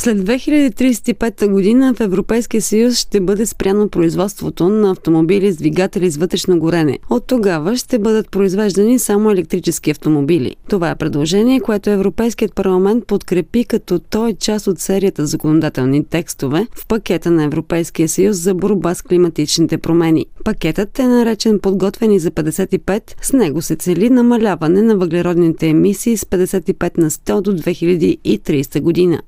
След 2035 година в Европейския съюз ще бъде спряно производството на автомобили с двигатели с вътрешно горене. От тогава ще бъдат произвеждани само електрически автомобили. Това е предложение, което Европейският парламент подкрепи, като то е част от серията законодателни текстове в пакета на Европейския съюз за борба с климатичните промени. Пакетът е наречен подготвени за 55. С него се цели намаляване на въглеродните емисии с 55 на 100 до 2030 година.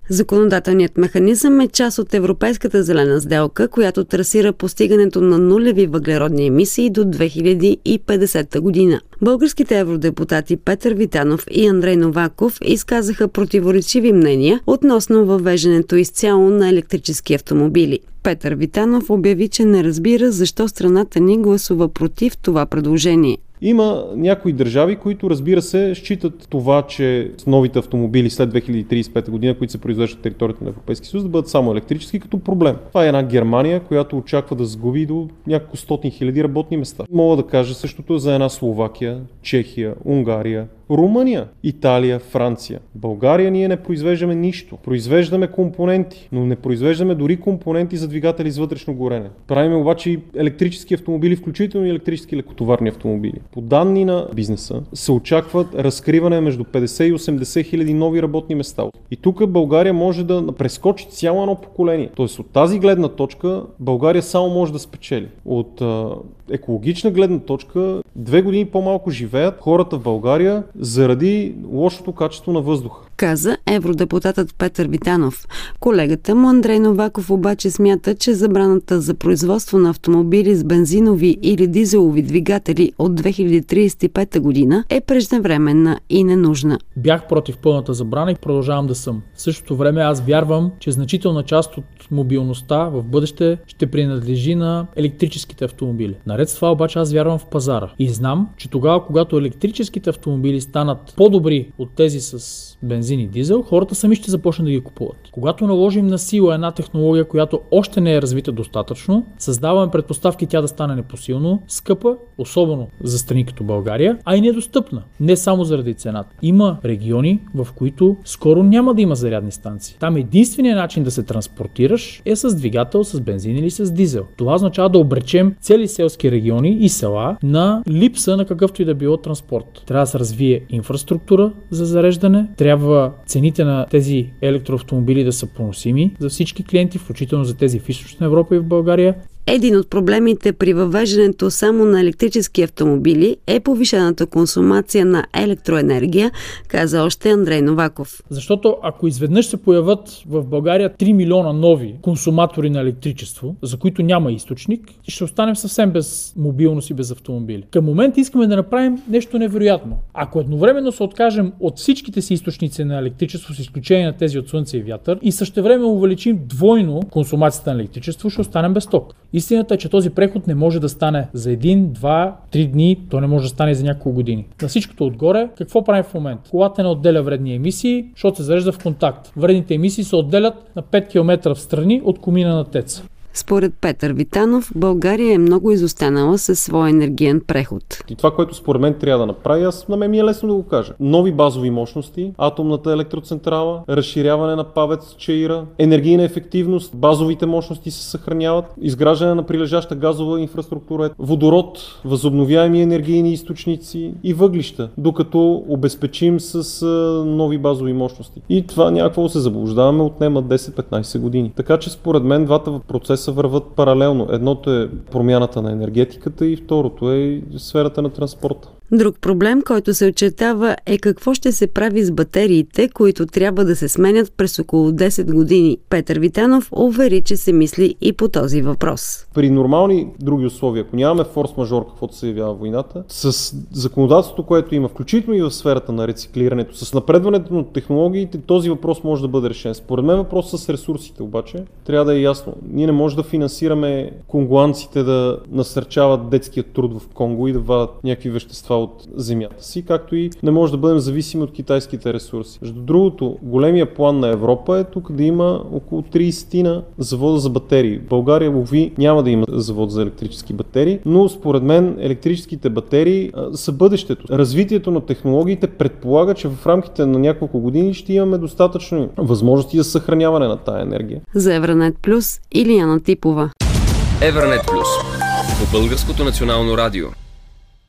Законодателният механизъм е част от Европейската зелена сделка, която трасира постигането на нулеви въглеродни емисии до 2050 година. Българските евродепутати Петър Витанов и Андрей Новаков изказаха противоречиви мнения относно въвеждането изцяло на електрически автомобили. Петър Витанов обяви, че не разбира защо страната ни гласува против това предложение. Има някои държави, които разбира се считат това, че с новите автомобили след 2035 година, които се произвеждат на територията на Европейския съюз, да бъдат само електрически като проблем. Това е една Германия, която очаква да сгуби до няколко стотин хиляди работни места. Мога да кажа същото за една Словакия, Чехия, Унгария, Румъния, Италия, Франция. България ние не произвеждаме нищо. Произвеждаме компоненти, но не произвеждаме дори компоненти за двигатели с вътрешно горене. Правим обаче и електрически автомобили, включително и електрически лекотоварни автомобили. По данни на бизнеса се очакват разкриване между 50 и 80 хиляди нови работни места. И тук България може да прескочи цяло едно поколение. Тоест от тази гледна точка България само може да спечели. От екологична гледна точка две години по-малко живеят хората в България заради лошото качество на въздуха. Каза евродепутатът Петър Витанов. Колегата му Андрей Новаков обаче смята, че забраната за производство на автомобили с бензинови или дизелови двигатели от 2035 година е преждевременна и ненужна. Бях против пълната забрана и продължавам да съм. В същото време аз вярвам, че значителна част от мобилността в бъдеще ще принадлежи на електрическите автомобили. Наред с това обаче аз вярвам в пазара. И знам, че тогава, когато електрическите автомобили станат по-добри от тези с бензин и дизел, хората сами ще започнат да ги купуват. Когато наложим на сила една технология, която още не е развита достатъчно, създаваме предпоставки тя да стане непосилно скъпа, особено за страни като България, а и недостъпна. Не само заради цената. Има региони, в които скоро няма да има зарядни станции. Там единственият начин да се транспортираш е с двигател с бензин или с дизел. Това означава да обречем цели селски региони и села на липса на какъвто и да било транспорт. Трябва да се развие инфраструктура за зареждане, трябва цените на тези електроавтомобили да са поносими за всички клиенти, включително за тези в Източна Европа и в България. Един от проблемите при въвеждането само на електрически автомобили е повишената консумация на електроенергия, каза още Андрей Новаков. Защото ако изведнъж се появят в България 3 милиона нови консуматори на електричество, за които няма източник, ще останем съвсем без мобилност и без автомобили. Към момента искаме да направим нещо невероятно. Ако едновременно се откажем от всичките си източници на електричество, с изключение на тези от слънце и вятър, и същевременно увеличим двойно консумацията на електричество, ще останем без ток. Истината е, че този преход не може да стане за един, два, три дни, то не може да стане за няколко години. На всичкото отгоре, какво правим в момента? Колата не отделя вредни емисии, защото се зарежда в контакт. Вредните емисии се отделят на 5 км в страни от комина на теца. Според Петър Витанов, България е много изостанала със своя енергиен преход. И това, което според мен трябва да направи, аз на мен ми е лесно да го кажа. Нови базови мощности, атомната електроцентрала, разширяване на ПАВЕЦ Чаира, енергийна ефективност, базовите мощности се съхраняват, изграждане на прилежаща газова инфраструктура, водород, възобновяеми енергийни източници и въглища, докато обезпечим с нови базови мощности. И това някакво се заблуждаваме, отнема 10-15 години. Така че според мен двата процеса процеса върват паралелно. Едното е промяната на енергетиката и второто е сферата на транспорта. Друг проблем, който се очертава е какво ще се прави с батериите, които трябва да се сменят през около 10 години. Петър Витанов увери, че се мисли и по този въпрос. При нормални други условия, ако нямаме форс-мажор, каквото се явява войната, с законодателството, което има, включително и в сферата на рециклирането, с напредването на технологиите, този въпрос може да бъде решен. Според мен въпрос с ресурсите обаче трябва да е ясно. Ние не можем да финансираме конгуанците да насърчават детския труд в Конго и да вадат някакви вещества от земята си, както и не може да бъдем зависими от китайските ресурси. Между другото, големия план на Европа е тук да има около 30 на завода за батерии. В България, лови, няма да има завод за електрически батерии, но според мен електрическите батерии а, са бъдещето. Развитието на технологиите предполага, че в рамките на няколко години ще имаме достатъчно възможности за съхраняване на тая енергия. За Евранет Плюс Илияна Типова. Евранет Плюс по Българското национално радио.